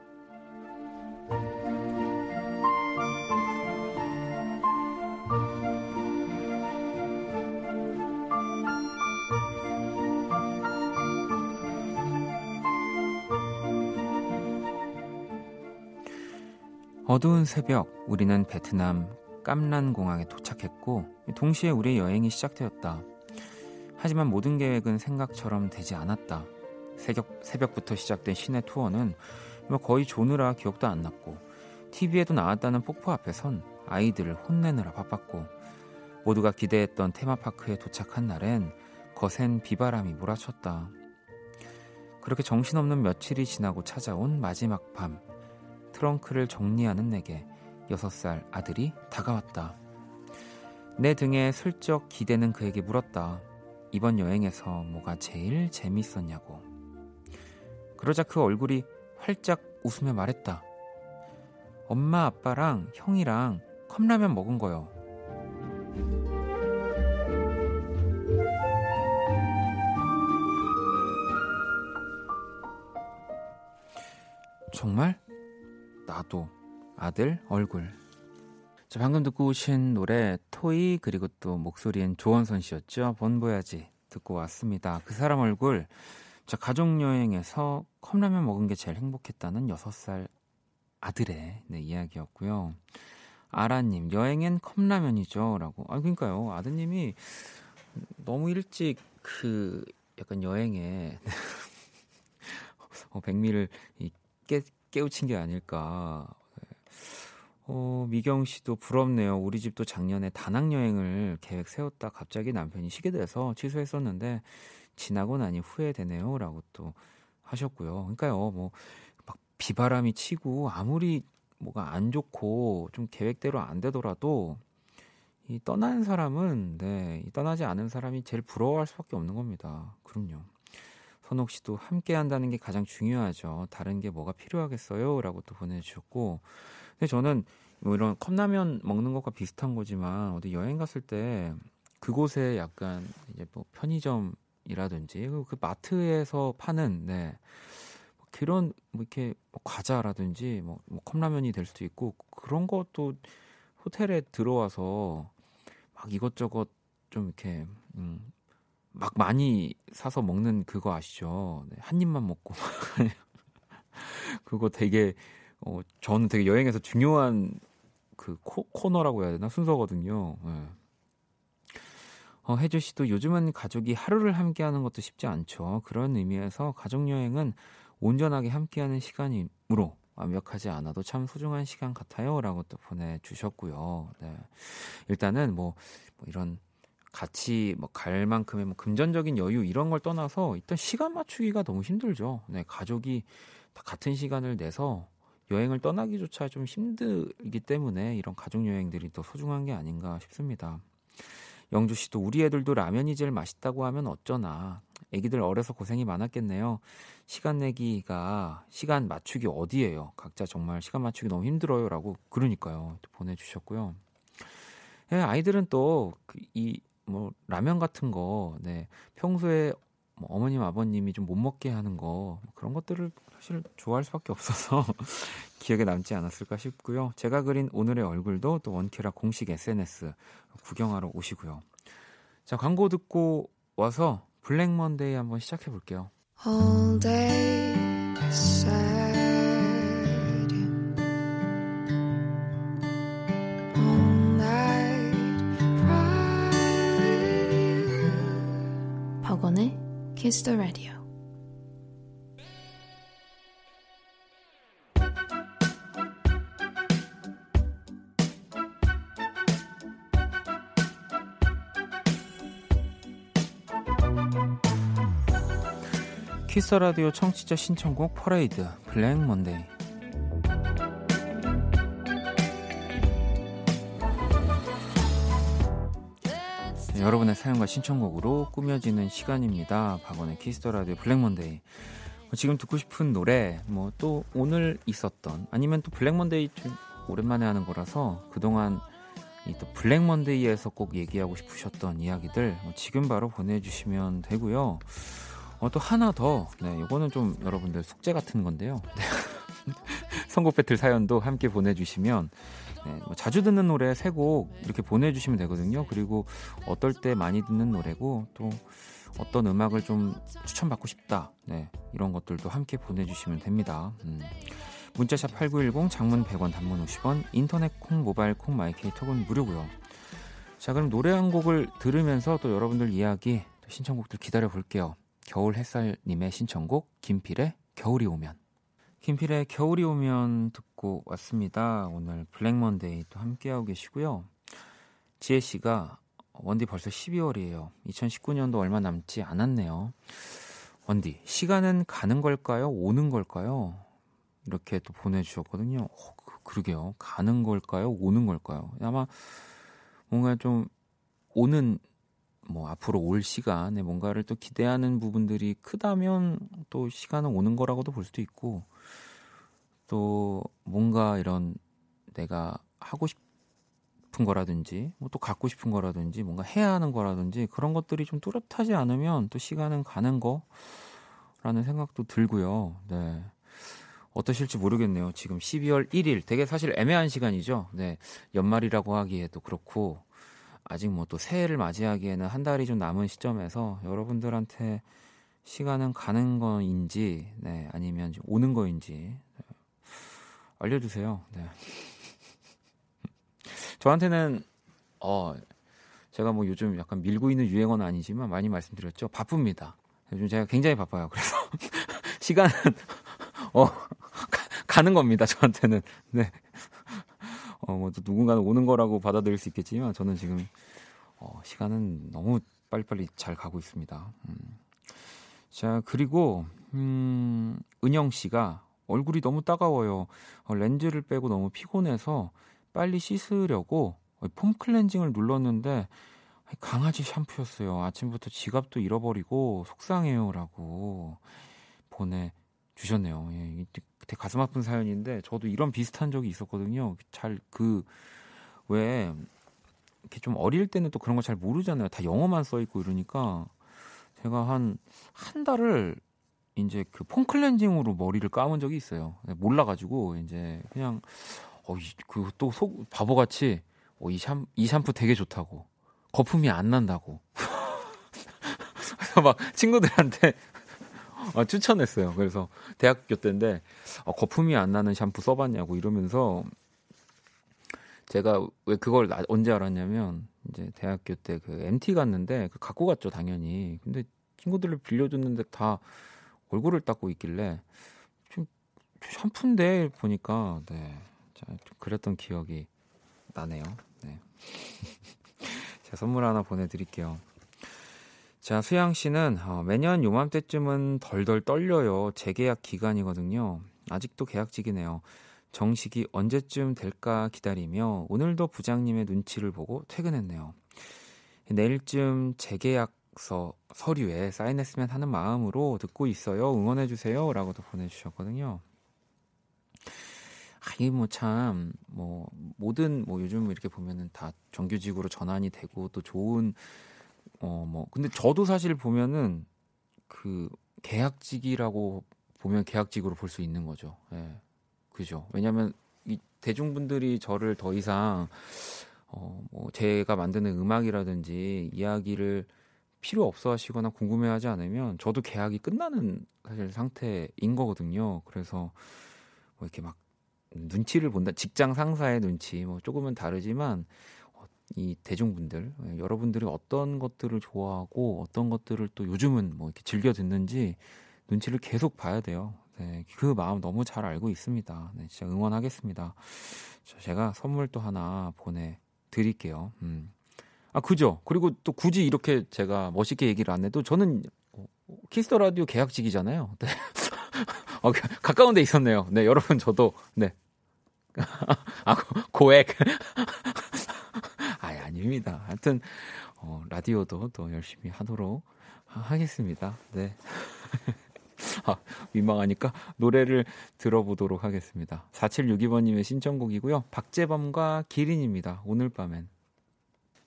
어두운 새벽 우리는 베트남 깜란 공항에 도착했고 동시에 우리의 여행이 시작되었다. 하지만 모든 계획은 생각처럼 되지 않았다. 새벽, 새벽부터 시작된 시내 투어는 뭐 거의 조느라 기억도 안 났고 TV에도 나왔다는 폭포 앞에선 아이들을 혼내느라 바빴고 모두가 기대했던 테마파크에 도착한 날엔 거센 비바람이 몰아쳤다. 그렇게 정신없는 며칠이 지나고 찾아온 마지막 밤 트렁크를 정리하는 내게 6살 아들이 다가왔다. 내 등에 슬쩍 기대는 그에게 물었다. 이번 여행에서 뭐가 제일 재밌었냐고. 그러자 그 얼굴이 활짝 웃으며 말했다. 엄마 아빠랑 형이랑 컵라면 먹은 거요. 정말? 나도 아들 얼굴. 자, 방금 듣고 오신 노래 토이 그리고 또 목소리엔 조원선 씨였죠. 본보야지 듣고 왔습니다. 그 사람 얼굴. 자, 가족 여행에서 컵라면 먹은 게 제일 행복했다는 6살 아들의 네, 이야기였고요. 아라님, 여행엔 컵라면이죠. 라고. 아, 그러니까요. 아드님이 너무 일찍 그 약간 여행에 어, 백미를 깨, 깨우친 게 아닐까. 어, 미경 씨도 부럽네요. 우리 집도 작년에 다낭 여행을 계획 세웠다 갑자기 남편이 쉬게 돼서 취소했었는데 지나고 나니 후회되네요. 라고 또 하셨고요. 그러니까요. 뭐 막 비바람이 치고 아무리 뭐가 안 좋고 좀 계획대로 안 되더라도 이 떠나는 사람은 네, 이 떠나지 않은 사람이 제일 부러워할 수밖에 없는 겁니다. 그럼요. 선옥 씨도 함께 한다는 게 가장 중요하죠. 다른 게 뭐가 필요하겠어요? 라고 또 보내주셨고. 근데 저는 뭐 이런 컵라면 먹는 것과 비슷한 거지만 어디 여행 갔을 때 그곳에 약간 이제 뭐 편의점이라든지 그 마트에서 파는 네. 뭐 그런 뭐 이렇게 뭐 과자라든지 뭐, 뭐 컵라면이 될 수도 있고 그런 것도 호텔에 들어와서 막 이것저것 좀 이렇게 음, 막 많이 사서 먹는 그거 아시죠? 네, 한 입만 먹고 그거 되게 어 저는 되게 여행에서 중요한 그 코, 코너라고 해야 되나 순서거든요. 네. 어, 혜주 씨도 요즘은 가족이 하루를 함께하는 것도 쉽지 않죠. 그런 의미에서 가족 여행은 온전하게 함께하는 시간이므로 완벽하지 않아도 참 소중한 시간 같아요라고 또 보내주셨고요. 네. 일단은 뭐, 뭐 이런 같이 뭐 갈 만큼의 뭐 금전적인 여유 이런 걸 떠나서 일단 시간 맞추기가 너무 힘들죠. 네, 가족이 다 같은 시간을 내서 여행을 떠나기조차 좀 힘들기 때문에 이런 가족 여행들이 더 소중한 게 아닌가 싶습니다. 영주 씨도 우리 애들도 라면이 제일 맛있다고 하면 어쩌나. 애기들 어려서 고생이 많았겠네요. 시간 내기가 시간 맞추기 어디예요? 각자 정말 시간 맞추기 너무 힘들어요라고 그러니까요. 또 보내 주셨고요. 예, 아이들은 또 이 뭐 라면 같은 거, 네 평소에 뭐 어머님 아버님이 좀 못 먹게 하는 거뭐 그런 것들을 사실 좋아할 수밖에 없어서 기억에 남지 않았을까 싶고요. 제가 그린 오늘의 얼굴도 또 원키라 공식 SNS 구경하러 오시고요. 자 광고 듣고 와서 블랙 먼데이 한번 시작해 볼게요. All day Kiss the Radio. 키스 라디오 청취자 신청곡 퍼레이드 블랙 먼데이 여러분의 사연과 신청곡으로 꾸며지는 시간입니다. 박원의 Kiss the Radio Black Monday. 지금 듣고 싶은 노래, 뭐 또 오늘 있었던 아니면 또 Black Monday 좀 오랜만에 하는 거라서 그동안 이 또 Black Monday에서 꼭 얘기하고 싶으셨던 이야기들 뭐 지금 바로 보내주시면 되고요. 어, 또 하나 더, 네, 이거는 좀 여러분들 숙제 같은 건데요. 선곡 배틀 사연도 함께 보내주시면 네, 뭐 자주 듣는 노래 세 곡 이렇게 보내주시면 되거든요. 그리고 어떨 때 많이 듣는 노래고 또 어떤 음악을 좀 추천받고 싶다. 네, 이런 것들도 함께 보내주시면 됩니다. 음. 문자샵 8910 장문 100원 단문 50원 인터넷 콩 모바일 콩 마이케이 톡은 무료고요. 자 그럼 노래 한 곡을 들으면서 또 여러분들 이야기 또 신청곡들 기다려 볼게요. 겨울 햇살님의 신청곡 김필의 겨울이 오면 김필의 겨울이 오면 듣고 듣고 왔습니다. 오늘 블랙 먼데이 또 함께하고 계시고요. 지혜 씨가 원디 벌써 12월이에요. 2019년도 얼마 남지 않았네요. 원디, 시간은 가는 걸까요? 오는 걸까요? 이렇게 또 보내주셨거든요. 어, 그, 러게요 가는 걸까요? 오는 걸까요? 아마 뭔가 좀 오는 뭐 앞으로 올 시간에 뭔가를 또 기대하는 부분들이 크다면 또 시간은 오는 거라고도 볼 수도 있고 또 뭔가 이런 내가 하고 싶은 거라든지 뭐 또 갖고 싶은 거라든지 뭔가 해야 하는 거라든지 그런 것들이 좀 뚜렷하지 않으면 또 시간은 가는 거라는 생각도 들고요. 네. 어떠실지 모르겠네요. 지금 12월 1일 되게 사실 애매한 시간이죠. 네. 연말이라고 하기에도 그렇고 아직 뭐 또 새해를 맞이하기에는 한 달이 좀 남은 시점에서 여러분들한테 시간은 가는 거인지 네, 아니면 오는 거인지 네, 알려주세요. 네. 저한테는 어 제가 뭐 요즘 약간 밀고 있는 유행어는 아니지만 많이 말씀드렸죠. 바쁩니다. 요즘 제가 굉장히 바빠요. 그래서 시간은 어 가, 는 겁니다. 저한테는 네. 어, 뭐, 또 누군가는 오는 거라고 받아들일 수 있겠지만, 저는 지금, 어, 시간은 너무 빨리빨리 잘 가고 있습니다. 음. 자, 그리고, 음, 은영 씨가 얼굴이 너무 따가워요. 어, 렌즈를 빼고 너무 피곤해서 빨리 씻으려고 폼 클렌징을 눌렀는데, 강아지 샴푸였어요. 아침부터 지갑도 잃어버리고 속상해요라고 보내 주셨네요. 예, 되게 가슴 아픈 사연인데 저도 이런 비슷한 적이 있었거든요. 잘 그 왜 이렇게 좀 어릴 때는 또 그런 거 잘 모르잖아요. 다 영어만 써 있고 이러니까 제가 한한 달을 이제 그 폼클렌징으로 머리를 감은 적이 있어요. 몰라가지고 이제 그냥 어그또 속 바보같이 어, 이, 샴, 이 샴푸 되게 좋다고 거품이 안 난다고 그래서 막 친구들한테 어, 추천했어요. 그래서 대학교 때인데 어, 거품이 안 나는 샴푸 써봤냐고 이러면서 제가 왜 그걸 나, 언제 알았냐면 이제 대학교 때 그 MT 갔는데 그 갖고 갔죠 당연히. 근데 친구들을 빌려줬는데 다 얼굴을 닦고 있길래 좀 샴푸인데 보니까 네. 자, 좀 그랬던 기억이 나네요. 네. 제가 선물 하나 보내드릴게요. 자, 수양 씨는 어, 매년 요맘때쯤은 덜덜 떨려요. 재계약 기간이거든요. 아직도 계약직이네요. 정식이 언제쯤 될까 기다리며 오늘도 부장님의 눈치를 보고 퇴근했네요. 내일쯤 재계약 서 서류에 사인했으면 하는 마음으로 듣고 있어요. 응원해 주세요. 라고도 보내 주셨거든요. 아, 이게 뭐 참, 뭐, 모든, 뭐 요즘 이렇게 보면은 다 정규직으로 전환이 되고 또 좋은 어, 뭐, 근데 저도 사실 보면은 그 계약직이라고 보면 계약직으로 볼 수 있는 거죠. 예. 그죠. 왜냐면 이 대중분들이 저를 더 이상 어, 뭐 제가 만드는 음악이라든지 이야기를 필요 없어 하시거나 궁금해 하지 않으면 저도 계약이 끝나는 사실 상태인 거거든요. 그래서 뭐 이렇게 막 눈치를 본다. 직장 상사의 눈치 뭐 조금은 다르지만 이 대중분들 예, 여러분들이 어떤 것들을 좋아하고 어떤 것들을 또 요즘은 뭐 이렇게 즐겨 듣는지 눈치를 계속 봐야 돼요. 네, 그 마음 너무 잘 알고 있습니다. 네, 진짜 응원하겠습니다. 제가 선물 또 하나 보내 드릴게요. 음. 아 그죠. 그리고 또 굳이 이렇게 제가 멋있게 얘기를 안 해도 저는 Kiss the Radio 계약직이잖아요. 네. 어, 가까운 데 있었네요. 네, 여러분 저도 네. 아, 고액. 아닙니다. 하여튼 어, 라디오도 또 열심히 하도록 하겠습니다. 네. 아, 민망하니까 노래를 들어보도록 하겠습니다. 4762번님의 신청곡이고요. 박재범과 기린입니다. 오늘 밤엔.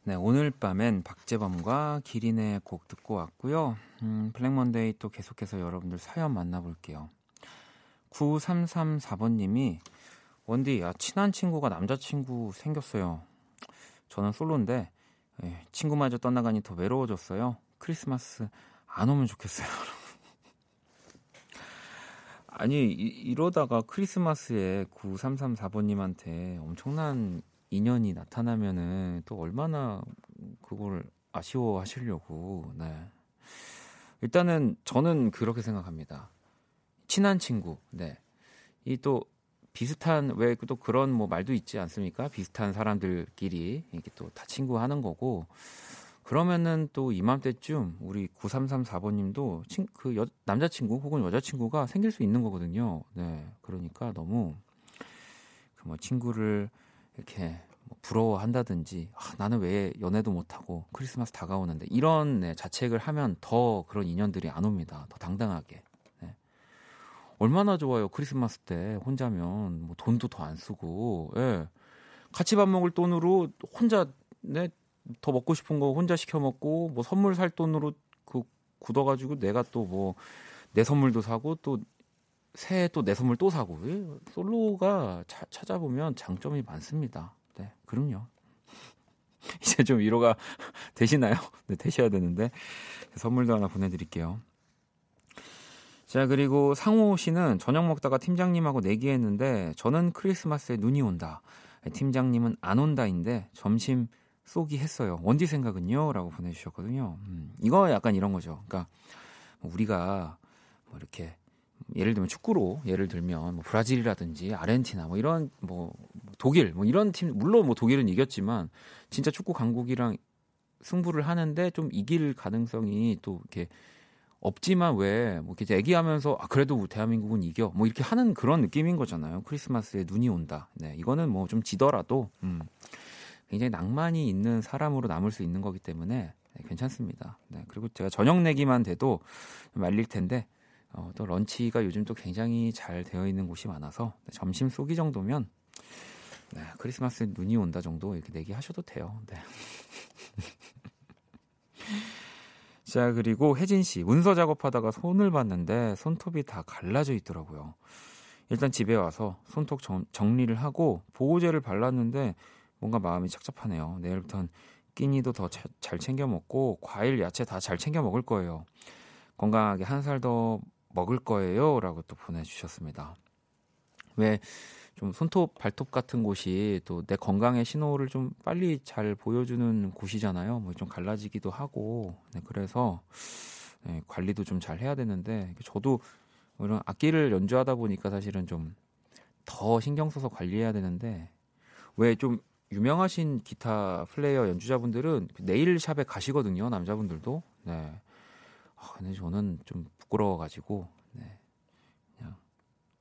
네, 오늘 밤엔 박재범과 기린의 곡 듣고 왔고요. 음, 블랙먼데이 또 계속해서 여러분들 사연 만나볼게요. 9334번님이 원디, 야, 친한 친구가 남자친구 생겼어요. 저는 솔로인데 예, 친구마저 떠나가니 더 외로워졌어요. 크리스마스 안 오면 좋겠어요. 아니 이, 러다가 크리스마스에 9334번님한테 엄청난 인연이 나타나면은 또 얼마나 그걸 아쉬워하시려고. 네. 일단은 저는 그렇게 생각합니다. 친한 친구. 네. 이 또 비슷한 왜 또 그런 뭐 말도 있지 않습니까? 비슷한 사람들끼리 이렇게 또 다 친구 하는 거고 그러면은 또 이맘때쯤 우리 9334번 님도 친, 그 여, 남자친구 혹은 여자친구가 생길 수 있는 거거든요. 네. 그러니까 너무 그 뭐 친구를 이렇게 뭐 부러워한다든지 아, 나는 왜 연애도 못하고 크리스마스 다가오는데 이런 네, 자책을 하면 더 그런 인연들이 안 옵니다. 더 당당하게. 네. 얼마나 좋아요. 크리스마스 때 혼자면 뭐 돈도 더 안 쓰고 예. 같이 밥 먹을 돈으로 혼자 네, 더 먹고 싶은 거 혼자 시켜 먹고 뭐 선물 살 돈으로 그 굳어가지고 내가 또 뭐 내 선물도 사고 또 새해 또 내 선물 또 사고 예? 솔로가 차, 찾아보면 장점이 많습니다. 네, 그럼요. 이제 좀 위로가 되시나요? 네, 되셔야 되는데 선물도 하나 보내드릴게요. 자 그리고 상호 씨는 저녁 먹다가 팀장님하고 내기했는데 저는 크리스마스에 눈이 온다. 팀장님은 안 온다인데 점심 쏘기 했어요. 원디 생각은요? 라고 보내주셨거든요. 음, 이거 약간 이런 거죠. 그러니까 뭐 우리가 뭐 이렇게 예를 들면 축구로 예를 들면 뭐 브라질이라든지 아르헨티나 뭐 이런 뭐 독일 뭐 이런 팀 물론 뭐 독일은 이겼지만 진짜 축구 강국이랑 승부를 하는데 좀 이길 가능성이 또 이렇게 없지만 왜뭐 이렇게 얘기하면서 아 그래도 대한민국은 이겨 뭐 이렇게 하는 그런 느낌인 거잖아요. 크리스마스에 눈이 온다. 네 이거는 뭐 좀 지더라도 음. 굉장히 낭만이 있는 사람으로 남을 수 있는 거기 때문에 네, 괜찮습니다. 네, 그리고 제가 저녁 내기만 돼도 말릴 텐데 어, 또 런치가 요즘 또 굉장히 잘 되어 있는 곳이 많아서 네, 점심 쏘기 정도면 네, 크리스마스 눈이 온다 정도 이렇게 내기 하셔도 돼요. 네. 자 그리고 혜진 씨 문서 작업하다가 손을 봤는데 손톱이 다 갈라져 있더라고요. 일단 집에 와서 손톱 정, 정리를 하고 보호제를 발랐는데 뭔가 마음이 착잡하네요. 내일부터는 끼니도 더 잘 챙겨 먹고 과일, 야채 다 잘 챙겨 먹을 거예요. 건강하게 한 살 더 먹을 거예요. 라고 또 보내주셨습니다. 왜 좀 손톱, 발톱 같은 곳이 또 내 건강의 신호를 좀 빨리 잘 보여주는 곳이잖아요. 뭐 좀 갈라지기도 하고. 네, 그래서 네, 관리도 좀 잘 해야 되는데 저도 이런 악기를 연주하다 보니까 사실은 좀 더 신경 써서 관리해야 되는데 왜좀 유명하신 기타 플레이어 연주자분들은 네일샵에 가시거든요. 남자분들도. 네. 아, 근데 저는 좀 부끄러워가지고, 네. 그냥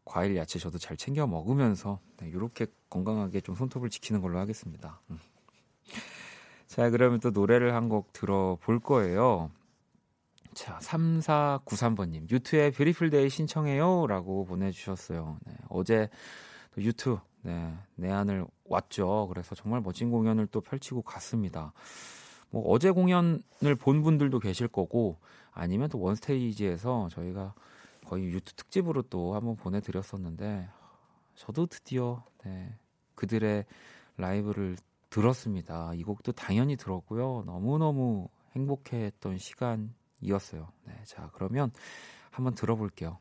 과일, 야채 저도 잘 챙겨 먹으면서, 네, 이렇게 건강하게 좀 손톱을 지키는 걸로 하겠습니다. 음. 자, 그러면 또 노래를 한 곡 들어볼 거예요. 자, 3493번님, U2의 Beautiful Day 신청해요. 라고 보내주셨어요. 네, 어제 또 U2 네, 내한을 왔죠. 그래서 정말 멋진 공연을 또 펼치고 갔습니다. 뭐 어제 공연을 본 분들도 계실 거고 아니면 또 원스테이지에서 저희가 거의 유튜 특집으로 또 한번 보내드렸었는데 저도 드디어 네, 그들의 라이브를 들었습니다. 이 곡도 당연히 들었고요. 너무너무 행복했던 시간이었어요. 네, 자 그러면 한번 들어볼게요.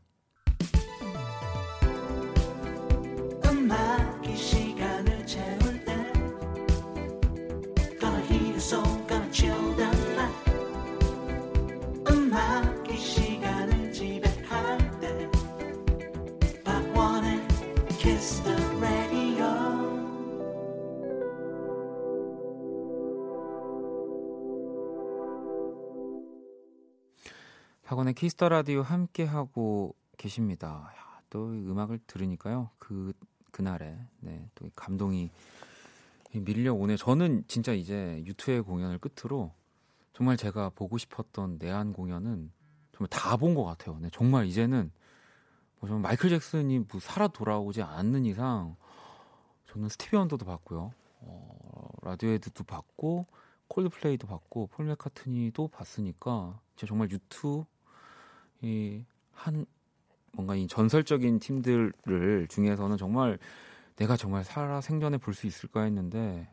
박원의 Kiss the Radio 함께 하고 계십니다. 야, 또 음악을 들으니까요. 그 그날에 네, 또 감동이 밀려오네. 저는 진짜 이제 U2의 공연을 끝으로 정말 제가 보고 싶었던 내한 공연은 정말 다 본 것 같아요. 네, 정말 이제는 뭐 정말 마이클 잭슨이 뭐 살아 돌아오지 않는 이상 저는 스티비 원더도 봤고요. 어, Radiohead도 봤고 콜드플레이도 봤고 폴 맥카트니도 봤으니까 진짜 정말 유튜 이 한 뭔가 이 전설적인 팀들을 중에서는 정말 내가 정말 살아 생전에 볼 수 있을까 했는데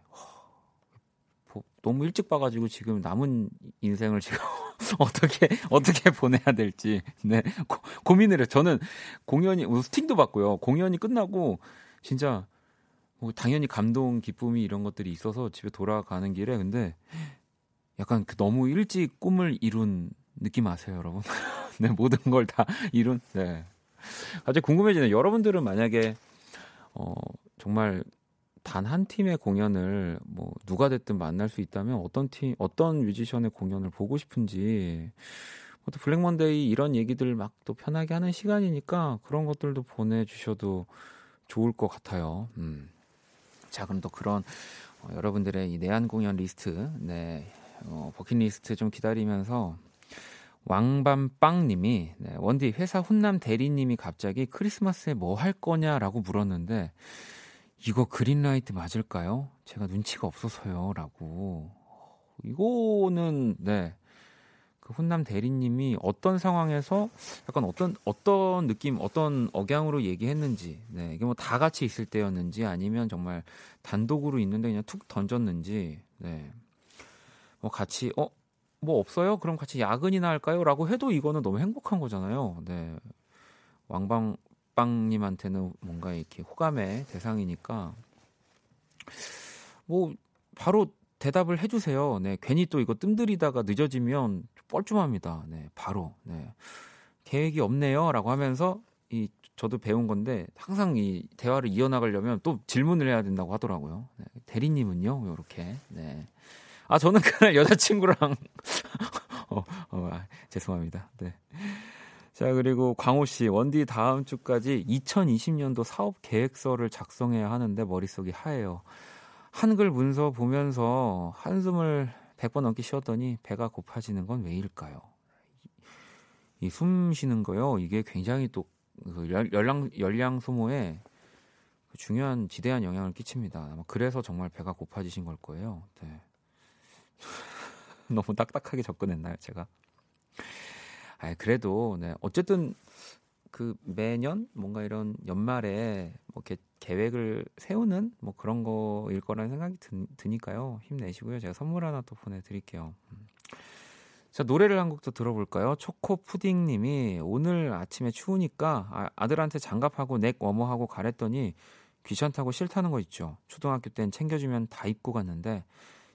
허, 너무 일찍 봐가지고 지금 남은 인생을 지금 어떻게 어떻게 보내야 될지 네 고, 민을 해요. 저는 공연이 뭐 스팅도 봤고요. 공연이 끝나고 진짜 뭐 당연히 감동, 기쁨이 이런 것들이 있어서 집에 돌아가는 길에 근데 약간 그 너무 일찍 꿈을 이룬 느낌 아세요, 여러분? 네, 모든 걸 다 이룬. 네. 갑자기 궁금해지네요. 여러분들은 만약에 어, 정말 단 한 팀의 공연을 뭐 누가 됐든 만날 수 있다면 어떤 팀, 어떤 뮤지션의 공연을 보고 싶은지 또 Black Monday 이런 얘기들 막 또 편하게 하는 시간이니까 그런 것들도 보내주셔도 좋을 것 같아요. 음. 자, 그럼 또 그런 어, 여러분들의 이 내한 공연 리스트, 네, 어, 버킷리스트 좀 기다리면서 왕밤빵님이 네, 원디 회사 훈남 대리님이 갑자기 크리스마스에 뭐 할 거냐라고 물었는데 이거 그린라이트 맞을까요? 제가 눈치가 없어서요라고 이거는 네. 그 훈남 대리님이 어떤 상황에서 약간 어떤 어떤 느낌, 어떤 억양으로 얘기했는지, 네, 이게 뭐 다 같이 있을 때였는지 아니면 정말 단독으로 있는데 그냥 툭 던졌는지, 네, 뭐 같이 어, 뭐 없어요? 그럼 같이 야근이나 할까요?라고 해도 이거는 너무 행복한 거잖아요. 네, 왕방빵님한테는 뭔가 이렇게 호감의 대상이니까 뭐 바로 대답을 해주세요. 네, 괜히 또 이거 뜸들이다가 늦어지면 뻘쭘합니다. 네, 바로. 네. 계획이 없네요 라고 하면서 이 저도 배운 건데 항상 이 대화를 이어나가려면 또 질문을 해야 된다고 하더라고요. 네, 대리님은요? 이렇게. 네. 아 저는 그날 여자친구랑 어, 어 아, 죄송합니다. 네. 자 그리고 광호 씨 원디 다음 주까지 2020년도 사업 계획서를 작성해야 하는데 머릿속이 하얘요. 한글 문서 보면서 한숨을 100번 넘게 쉬었더니 배가 고파지는 건 왜일까요? 이 숨 쉬는 거요. 이게 굉장히 또그 열량 열량 소모에 그 중요한 지대한 영향을 끼칩니다. 그래서 정말 배가 고파지신 걸 거예요. 네. 너무 딱딱하게 접근했나요, 제가? 아, 그래도 네. 어쨌든 그 매년 뭔가 이런 연말에 뭐 이렇게 계획을 세우는 뭐 그런 거일 거라는 생각이 드, 니까요 힘내시고요. 제가 선물 하나 또 보내드릴게요. 음. 자 노래를 한 곡 더 들어볼까요? 초코 푸딩님이 오늘 아침에 추우니까 아, 들한테 장갑하고 넥 워머하고 가랬더니 귀찮다고 싫다는 거 있죠. 초등학교 땐 챙겨주면 다 입고 갔는데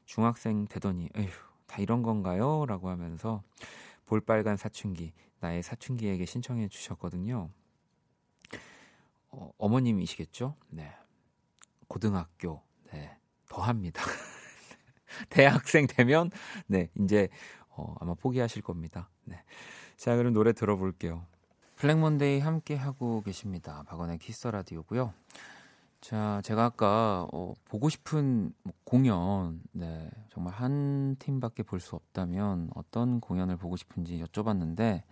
중학생 되더니 에휴 다 이런 건가요? 라고 하면서 볼빨간 사춘기 나의 사춘기에게 신청해 주셨거든요. 어, 어머님이시겠죠? 네. 고등학교, 네. 더 합니다. 대학생 되면, 네, 이제, 어, 아마 포기하실 겁니다. 네. 자, 그럼 노래 들어볼게요. Black Monday 함께 하고 계십니다. 박원의 Kiss the Radio고요. 자, 제가 아까 어, 보고 싶은 뭐 공연, 네, 정말 한 팀밖에 볼 수 없다면 어떤 공연을 보고 싶은지 여쭤봤는데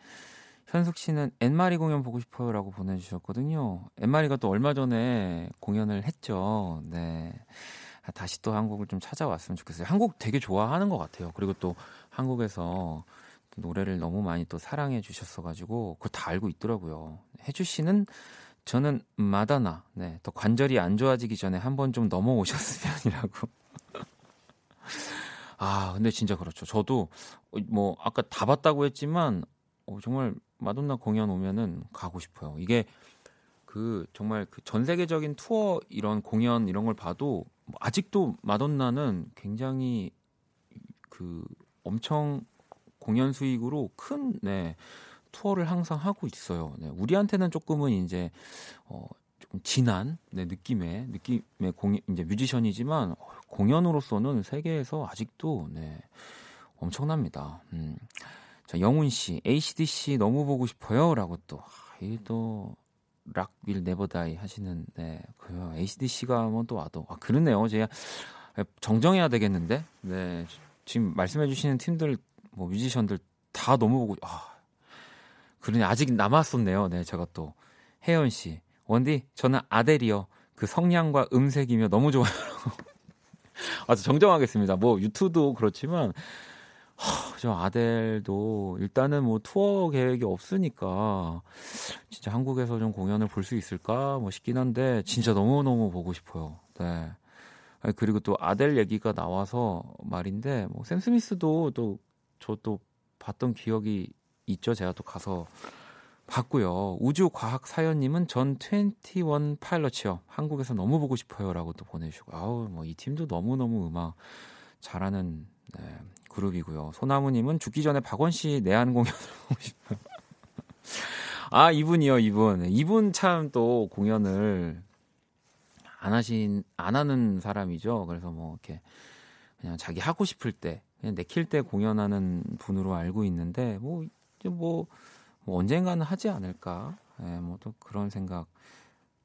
현숙 씨는 엔마리 공연 보고 싶어요라고 보내주셨거든요. 엔마리가 또 얼마 전에 공연을 했죠. 네. 아, 다시 또 한국을 좀 찾아왔으면 좋겠어요. 한국 되게 좋아하는 것 같아요. 그리고 또 한국에서 또 노래를 너무 많이 또 사랑해 주셨어가지고 그거 다 알고 있더라고요. 혜주 씨는 저는 마다나, 네, 또 관절이 안 좋아지기 전에 한 번 좀 넘어오셨으면이라고. 아, 근데 진짜 그렇죠. 저도 뭐 아까 다 봤다고 했지만 어, 정말 마돈나 공연 오면은 가고 싶어요. 이게 그 정말 그 전 세계적인 투어 이런 공연 이런 걸 봐도 뭐 아직도 마돈나는 굉장히 그 엄청 공연 수익으로 큰 네, 투어를 항상 하고 있어요. 네, 우리한테는 조금은 이제 어, 조금 진한 네, 느낌의 느낌의 공연 이제 뮤지션이지만 어, 공연으로서는 세계에서 아직도 네, 엄청납니다. 음. 자, 영훈 씨, ACDC 너무 보고 싶어요라고 또 아, 이또 락윌 네버다이 하시는 네, 그 ACDC가 한번 또 와도 아 그러네요. 제가 정정해야 되겠는데. 네. 지금 말씀해 주시는 팀들 뭐 뮤지션들 다 너무 보고 아 그러니 아직 남았었네요. 네, 제가 또 혜연 씨, 원디 저는 아델이요. 그 성량과 음색이며 너무 좋아요. 아, 정정하겠습니다. 뭐 유튜브도 그렇지만 하, 저 아델도 일단은 뭐 투어 계획이 없으니까 진짜 한국에서 좀 공연을 볼 수 있을까 뭐 싶긴 한데 진짜 너무 너무 보고 싶어요. 네. 그리고 또 아델 얘기가 나와서 말인데 뭐샘 스미스도 또저또 봤던 기억이 있죠. 제가 또 가서 봤고요. 우주 과학 사연님은 전 21 파일럿이요. 한국에서 너무 보고 싶어요라고 또 보내주시고 아우 뭐 이 팀도 너무 너무 음악 잘하는 네, 그룹이고요. 소나무님은 죽기 전에 박원 씨 내한 공연을 보고 싶어요. 아, 이분이요, 이분. 이분 참 또 공연을 안 하신 안 하는 사람이죠. 그래서 뭐 이렇게 그냥 자기 하고 싶을 때 그냥 내킬 때 공연하는 분으로 알고 있는데 뭐 뭐, 뭐 언젠가는 하지 않을까. 예, 네, 뭐 또 그런 생각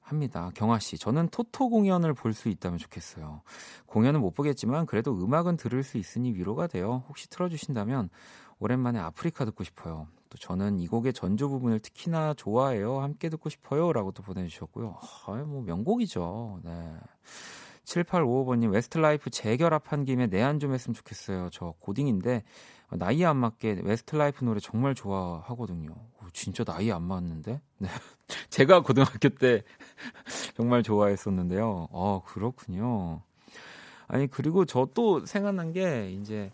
합니다. 경아 씨, 저는 Toto 공연을 볼 수 있다면 좋겠어요. 공연은 못 보겠지만 그래도 음악은 들을 수 있으니 위로가 돼요. 혹시 틀어주신다면 오랜만에 아프리카 듣고 싶어요. 또 저는 이 곡의 전조 부분을 특히나 좋아해요. 함께 듣고 싶어요라고 또 보내주셨고요. 아, 뭐 명곡이죠. 네. 7855번님 웨스트라이프 재결합한 김에 내한 좀 했으면 좋겠어요. 저 고딩인데 나이에 안 맞게 웨스트라이프 노래 정말 좋아하거든요. 오, 진짜 나이에 안 맞는데? 네. 제가 고등학교 때 정말 좋아했었는데요. 아, 그렇군요. 아니, 그리고 저 또 생각난 게 이제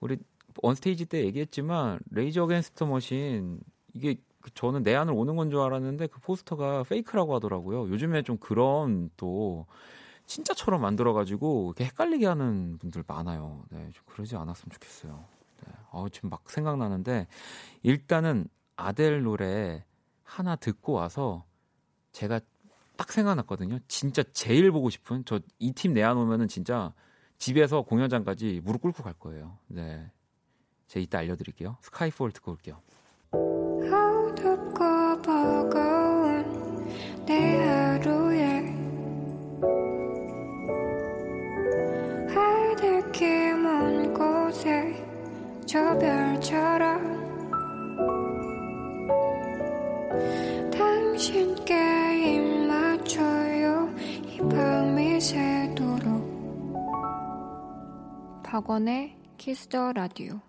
우리 on stage 때 얘기했지만 Rage Against the Machine 이게 그 저는 내한을 오는 건 줄 알았는데 그 포스터가 fake라고 하더라고요. 요즘에 좀 그런 또 진짜처럼 만들어가지고 이렇게 헷갈리게 하는 분들 많아요. 네, 좀 그러지 않았으면 좋겠어요. 네, 어, 지금 막 생각나는데 일단은 아델 노래 하나 듣고 와서 제가 딱 생각났거든요. 진짜 제일 보고 싶은 저 이 팀 내야 놓으면은 진짜 집에서 공연장까지 무릎 꿇고 갈 거예요. 네. 제가 이따 알려드릴게요. 스카이폴 듣고 올게요. 저 별처럼 당신께 입 맞춰요. 이 밤이 새도록. 박원의 Kiss the Radio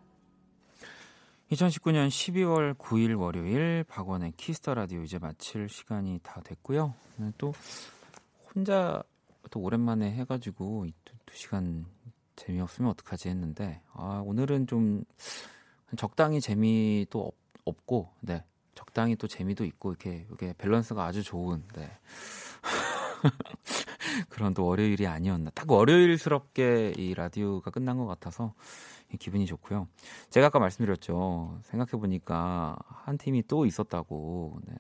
2019년 12월 9일 월요일 박원의 Kiss the Radio 이제 마칠 시간이 다 됐고요. 네, 또 혼자 또 오랜만에 해가지고 두 시간 재미없으면 어떡하지 했는데 아 오늘은 좀 적당히 재미도 없, 없고 네 적당히 또 재미도 있고 이렇게 이게 밸런스가 아주 좋은 네. 그런 또 월요일이 아니었나 딱 월요일스럽게 이 라디오가 끝난 것 같아서 기분이 좋고요. 제가 아까 말씀드렸죠. 생각해 보니까 한 팀이 또 있었다고. 네.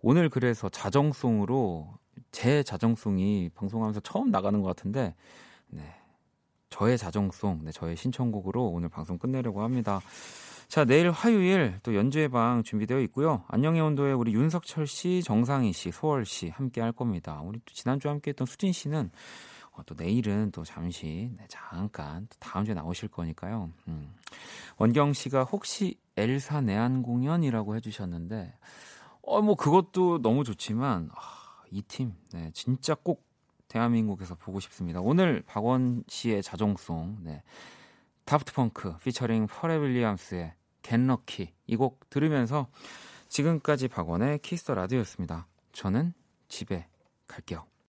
오늘 그래서 자정송으로 제 자정송이 방송하면서 처음 나가는 것 같은데, 네. 저의 자정송, 네, 저의 신청곡으로 오늘 방송 끝내려고 합니다. 자, 내일 화요일 또 연주회 방 준비되어 있고요. 안녕의 온도에 우리 윤석철 씨, 정상희 씨, 소월 씨 함께 할 겁니다. 우리 또 지난주에 함께 했던 수진 씨는 어, 또 내일은 또 잠시 네, 잠깐 또 다음 주에 나오실 거니까요. 음. 원경 씨가 혹시 엘사 내한 공연이라고 해주셨는데 어 뭐 그것도 너무 좋지만 아, 이 팀 네, 진짜 꼭 대한민국에서 보고 싶습니다. 오늘 박원 씨의 자정song 네. Daft Punk featuring Pharrell Williams의 Get Lucky 이 곡 들으면서 지금까지 박원의 Kiss the Radio였습니다. 저는 집에 갈게요.